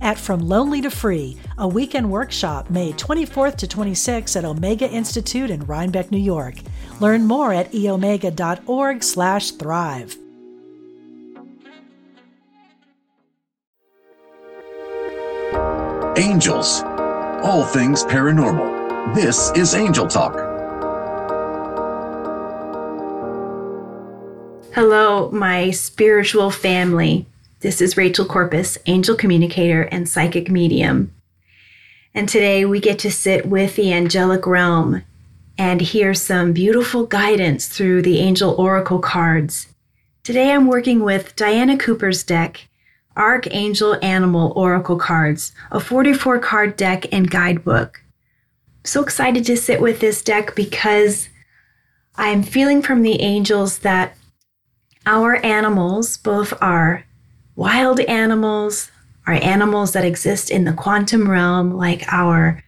at From Lonely to Free, a weekend workshop May 24th to 26th at Omega Institute in Rhinebeck, New York. Learn more at eomega.org slash thrive. Angels. All things paranormal. This is Angel Talk. Hello, my spiritual family. This is Rachel Corpus, angel communicator and psychic medium. And today we get to sit with the angelic realm and hear some beautiful guidance through the angel oracle cards. Today I'm working with Diana Cooper's deck, Archangel Animal Oracle cards, a 44 card deck and guidebook. So excited to sit with this deck because I'm feeling from the angels that our animals, both our wild animals are animals that exist in the quantum realm, like our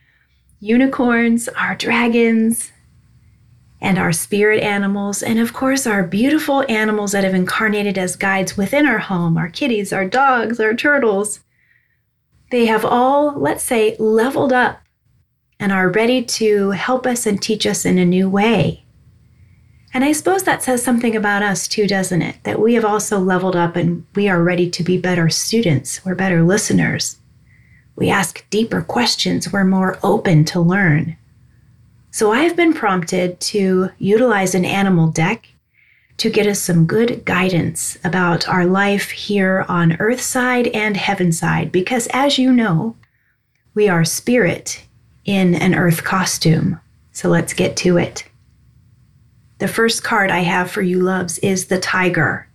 unicorns, our dragons, and our spirit animals, and of course, our beautiful animals that have incarnated as guides within our home our kitties, our dogs, our turtles. They have all, let's say, leveled up and are ready to help us and teach us in a new way. And I suppose that says something about us too, doesn't it? That we have also leveled up and we are ready to be better students. We're better listeners. We ask deeper questions. We're more open to learn. So I have been prompted to utilize an animal deck to get us some good guidance about our life here on earth side and heaven side. Because as you know, we are spirit in an earth costume. So let's get to it. The first card I have for you, loves, is the tiger.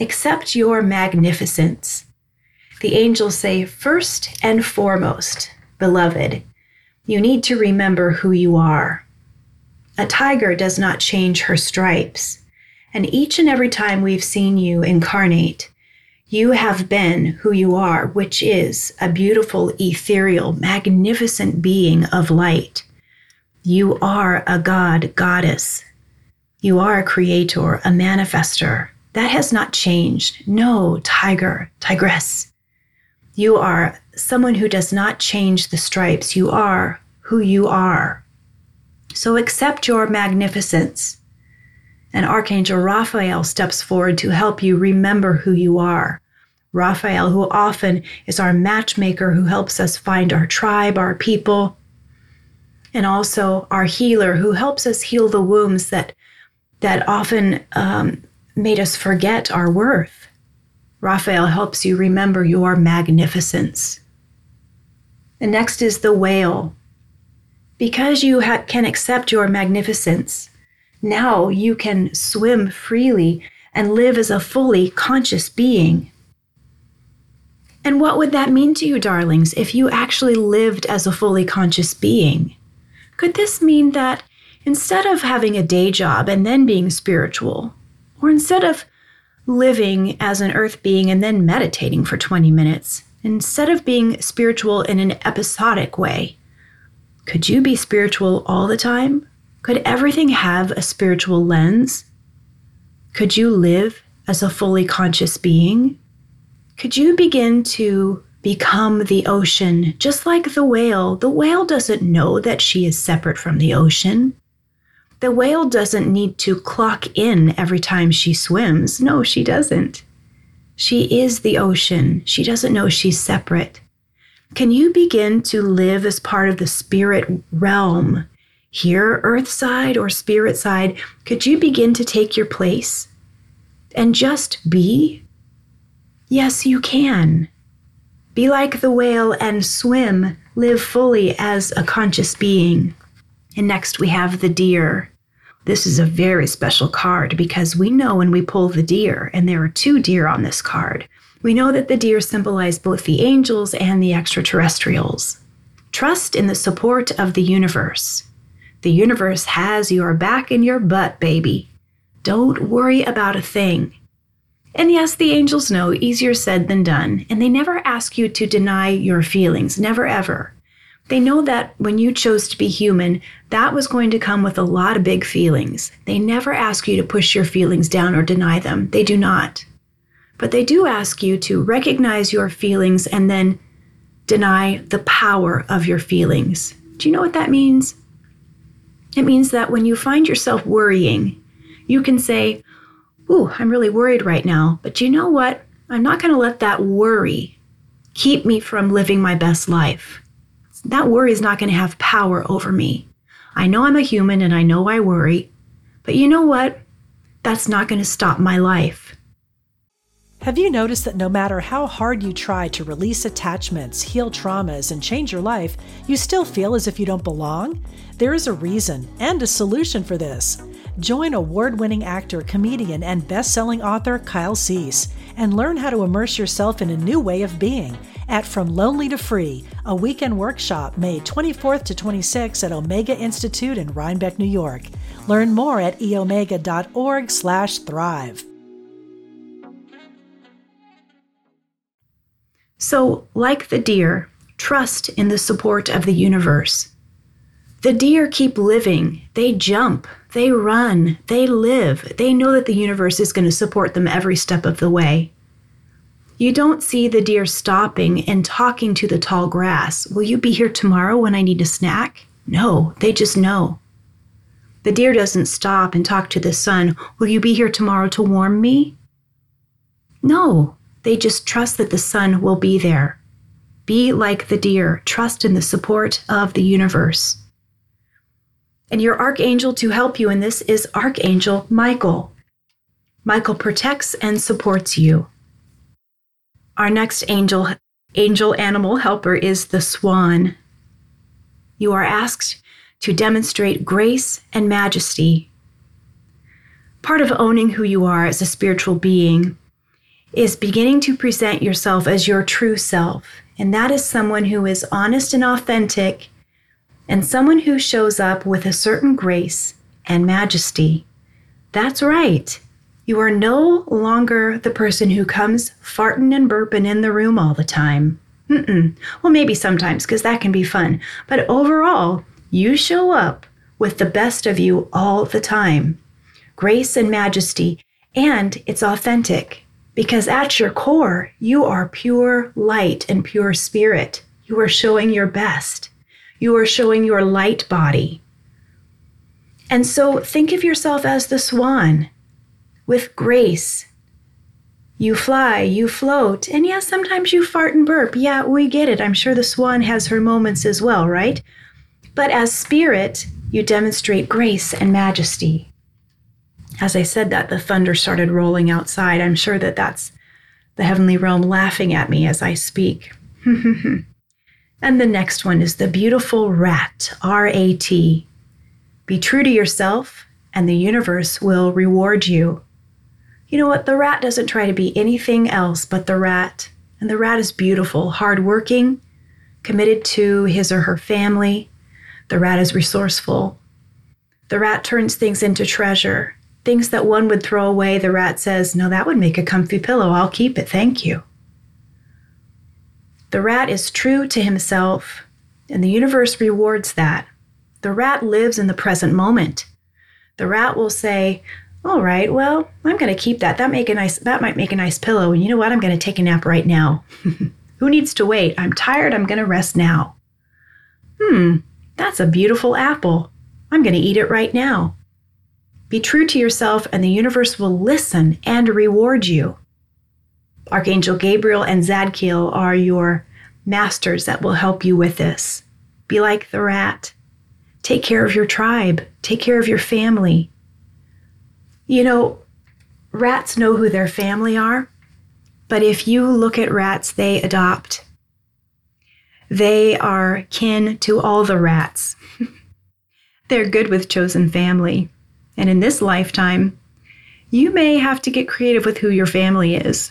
Accept your magnificence. The angels say, first and foremost, beloved, you need to remember who you are. A tiger does not change her stripes. And each and every time we've seen you incarnate, you have been who you are, which is a beautiful, ethereal, magnificent being of light. You are a god, goddess, you are a creator, a manifester. That has not changed. No, tiger, tigress. You are someone who does not change the stripes. You are who you are. So accept your magnificence. And Archangel Raphael steps forward to help you remember who you are. Raphael, who often is our matchmaker who helps us find our tribe, our people, and also our healer who helps us heal the wounds that that often um, made us forget our worth. Raphael helps you remember your magnificence. The next is the whale. Because you ha- can accept your magnificence, now you can swim freely and live as a fully conscious being. And what would that mean to you, darlings, if you actually lived as a fully conscious being? Could this mean that instead of having a day job and then being spiritual, or instead of living as an earth being and then meditating for 20 minutes, instead of being spiritual in an episodic way, could you be spiritual all the time? Could everything have a spiritual lens? Could you live as a fully conscious being? Could you begin to become the ocean, just like the whale? The whale doesn't know that she is separate from the ocean. The whale doesn't need to clock in every time she swims. No, she doesn't. She is the ocean. She doesn't know she's separate. Can you begin to live as part of the spirit realm? Here, earth side or spirit side, could you begin to take your place and just be? Yes, you can. Be like the whale and swim, live fully as a conscious being. And next we have the deer. This is a very special card because we know when we pull the deer, and there are two deer on this card, we know that the deer symbolize both the angels and the extraterrestrials. Trust in the support of the universe. The universe has your back and your butt, baby. Don't worry about a thing. And yes, the angels know easier said than done, and they never ask you to deny your feelings, never ever. They know that when you chose to be human, that was going to come with a lot of big feelings. They never ask you to push your feelings down or deny them. They do not. But they do ask you to recognize your feelings and then deny the power of your feelings. Do you know what that means? It means that when you find yourself worrying, you can say, Ooh, I'm really worried right now, but do you know what? I'm not going to let that worry keep me from living my best life. That worry is not going to have power over me. I know I'm a human and I know I worry, but you know what? That's not going to stop my life. Have you noticed that no matter how hard you try to release attachments, heal traumas, and change your life, you still feel as if you don't belong? There is a reason and a solution for this. Join award winning actor, comedian, and best selling author Kyle Cease and learn how to immerse yourself in a new way of being at From Lonely to Free, a weekend workshop May 24th to 26th at Omega Institute in Rhinebeck, New York. Learn more at eomega.org/thrive. So, like the deer, trust in the support of the universe. The deer keep living. They jump, they run, they live. They know that the universe is going to support them every step of the way. You don't see the deer stopping and talking to the tall grass. Will you be here tomorrow when I need a snack? No, they just know. The deer doesn't stop and talk to the sun. Will you be here tomorrow to warm me? No, they just trust that the sun will be there. Be like the deer, trust in the support of the universe. And your archangel to help you in this is Archangel Michael. Michael protects and supports you. Our next angel angel animal helper is the swan. You are asked to demonstrate grace and majesty. Part of owning who you are as a spiritual being is beginning to present yourself as your true self. And that is someone who is honest and authentic, and someone who shows up with a certain grace and majesty. That's right. You are no longer the person who comes farting and burping in the room all the time. Mm-mm. Well, maybe sometimes, because that can be fun. But overall, you show up with the best of you all the time. Grace and majesty, and it's authentic. Because at your core, you are pure light and pure spirit. You are showing your best. You are showing your light body. And so think of yourself as the swan with grace. You fly, you float, and yes, sometimes you fart and burp. Yeah, we get it. I'm sure the swan has her moments as well, right? But as spirit, you demonstrate grace and majesty as I said that, the thunder started rolling outside. I'm sure that that's the heavenly realm laughing at me as I speak. and the next one is the beautiful rat, R A T. Be true to yourself, and the universe will reward you. You know what? The rat doesn't try to be anything else but the rat. And the rat is beautiful, hardworking, committed to his or her family. The rat is resourceful. The rat turns things into treasure things that one would throw away, the rat says, No, that would make a comfy pillow. I'll keep it. Thank you. The rat is true to himself, and the universe rewards that. The rat lives in the present moment. The rat will say, all right, well, I'm going to keep that. That make a nice that might make a nice pillow. And you know what? I'm going to take a nap right now. Who needs to wait? I'm tired. I'm going to rest now. Hmm, that's a beautiful apple. I'm going to eat it right now. Be true to yourself, and the universe will listen and reward you. Archangel Gabriel and Zadkiel are your masters that will help you with this. Be like the rat. Take care of your tribe, take care of your family. You know, rats know who their family are, but if you look at rats, they adopt. They are kin to all the rats. They're good with chosen family. And in this lifetime, you may have to get creative with who your family is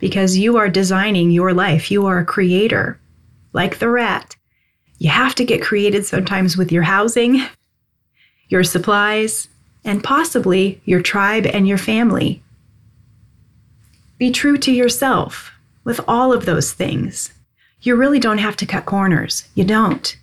because you are designing your life. You are a creator. Like the rat, You have to get created sometimes with your housing, your supplies, and possibly your tribe and your family. Be true to yourself with all of those things. You really don't have to cut corners. You don't.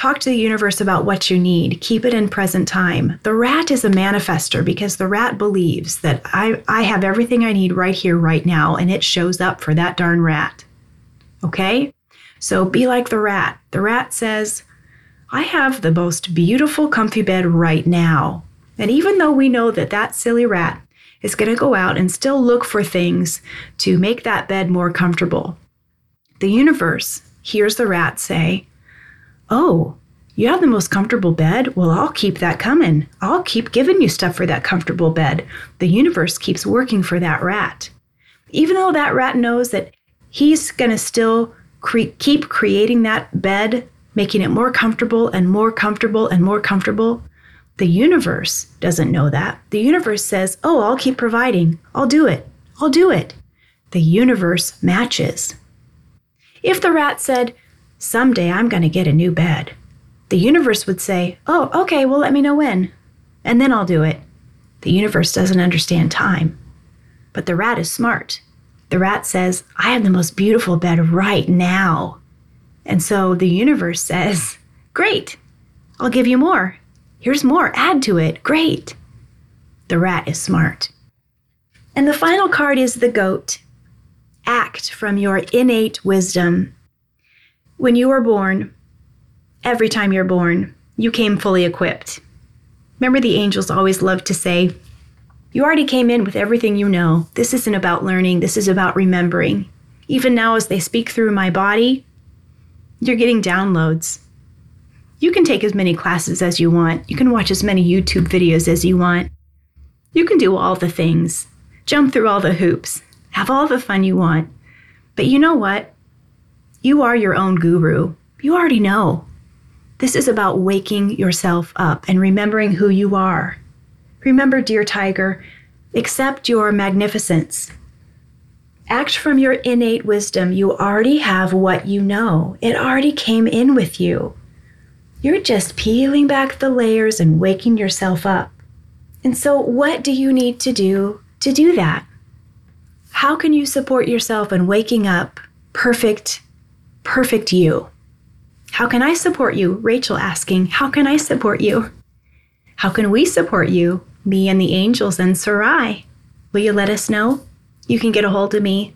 Talk to the universe about what you need. Keep it in present time. The rat is a manifester because the rat believes that I, I have everything I need right here, right now, and it shows up for that darn rat. Okay? So be like the rat. The rat says, I have the most beautiful, comfy bed right now. And even though we know that that silly rat is going to go out and still look for things to make that bed more comfortable, the universe hears the rat say, Oh, you have the most comfortable bed? Well, I'll keep that coming. I'll keep giving you stuff for that comfortable bed. The universe keeps working for that rat. Even though that rat knows that he's going to still cre- keep creating that bed, making it more comfortable and more comfortable and more comfortable, the universe doesn't know that. The universe says, Oh, I'll keep providing. I'll do it. I'll do it. The universe matches. If the rat said, Someday I'm going to get a new bed. The universe would say, Oh, okay, well, let me know when, and then I'll do it. The universe doesn't understand time. But the rat is smart. The rat says, I have the most beautiful bed right now. And so the universe says, Great, I'll give you more. Here's more, add to it. Great. The rat is smart. And the final card is the goat. Act from your innate wisdom. When you were born, every time you're born, you came fully equipped. Remember, the angels always loved to say, You already came in with everything you know. This isn't about learning, this is about remembering. Even now, as they speak through my body, you're getting downloads. You can take as many classes as you want. You can watch as many YouTube videos as you want. You can do all the things, jump through all the hoops, have all the fun you want. But you know what? You are your own guru. You already know. This is about waking yourself up and remembering who you are. Remember, dear tiger, accept your magnificence. Act from your innate wisdom. You already have what you know, it already came in with you. You're just peeling back the layers and waking yourself up. And so, what do you need to do to do that? How can you support yourself in waking up perfect perfect you. How can I support you? Rachel asking, How can I support you? How can we support you? Me and the angels and Sarai. Will you let us know? You can get a hold of me,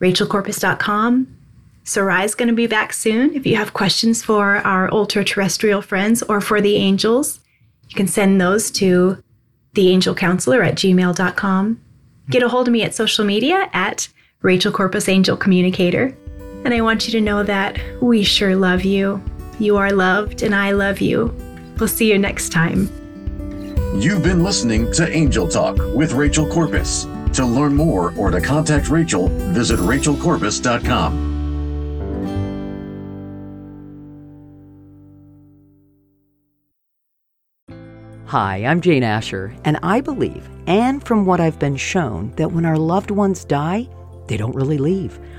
rachelcorpus.com. Sarai's going to be back soon. If you have questions for our ultra terrestrial friends or for the angels, you can send those to theangelcounselor at gmail.com. Get a hold of me at social media at Rachel Corpus Angel Communicator. And I want you to know that we sure love you. You are loved, and I love you. We'll see you next time. You've been listening to Angel Talk with Rachel Corpus. To learn more or to contact Rachel, visit rachelcorpus.com. Hi, I'm Jane Asher, and I believe, and from what I've been shown, that when our loved ones die, they don't really leave.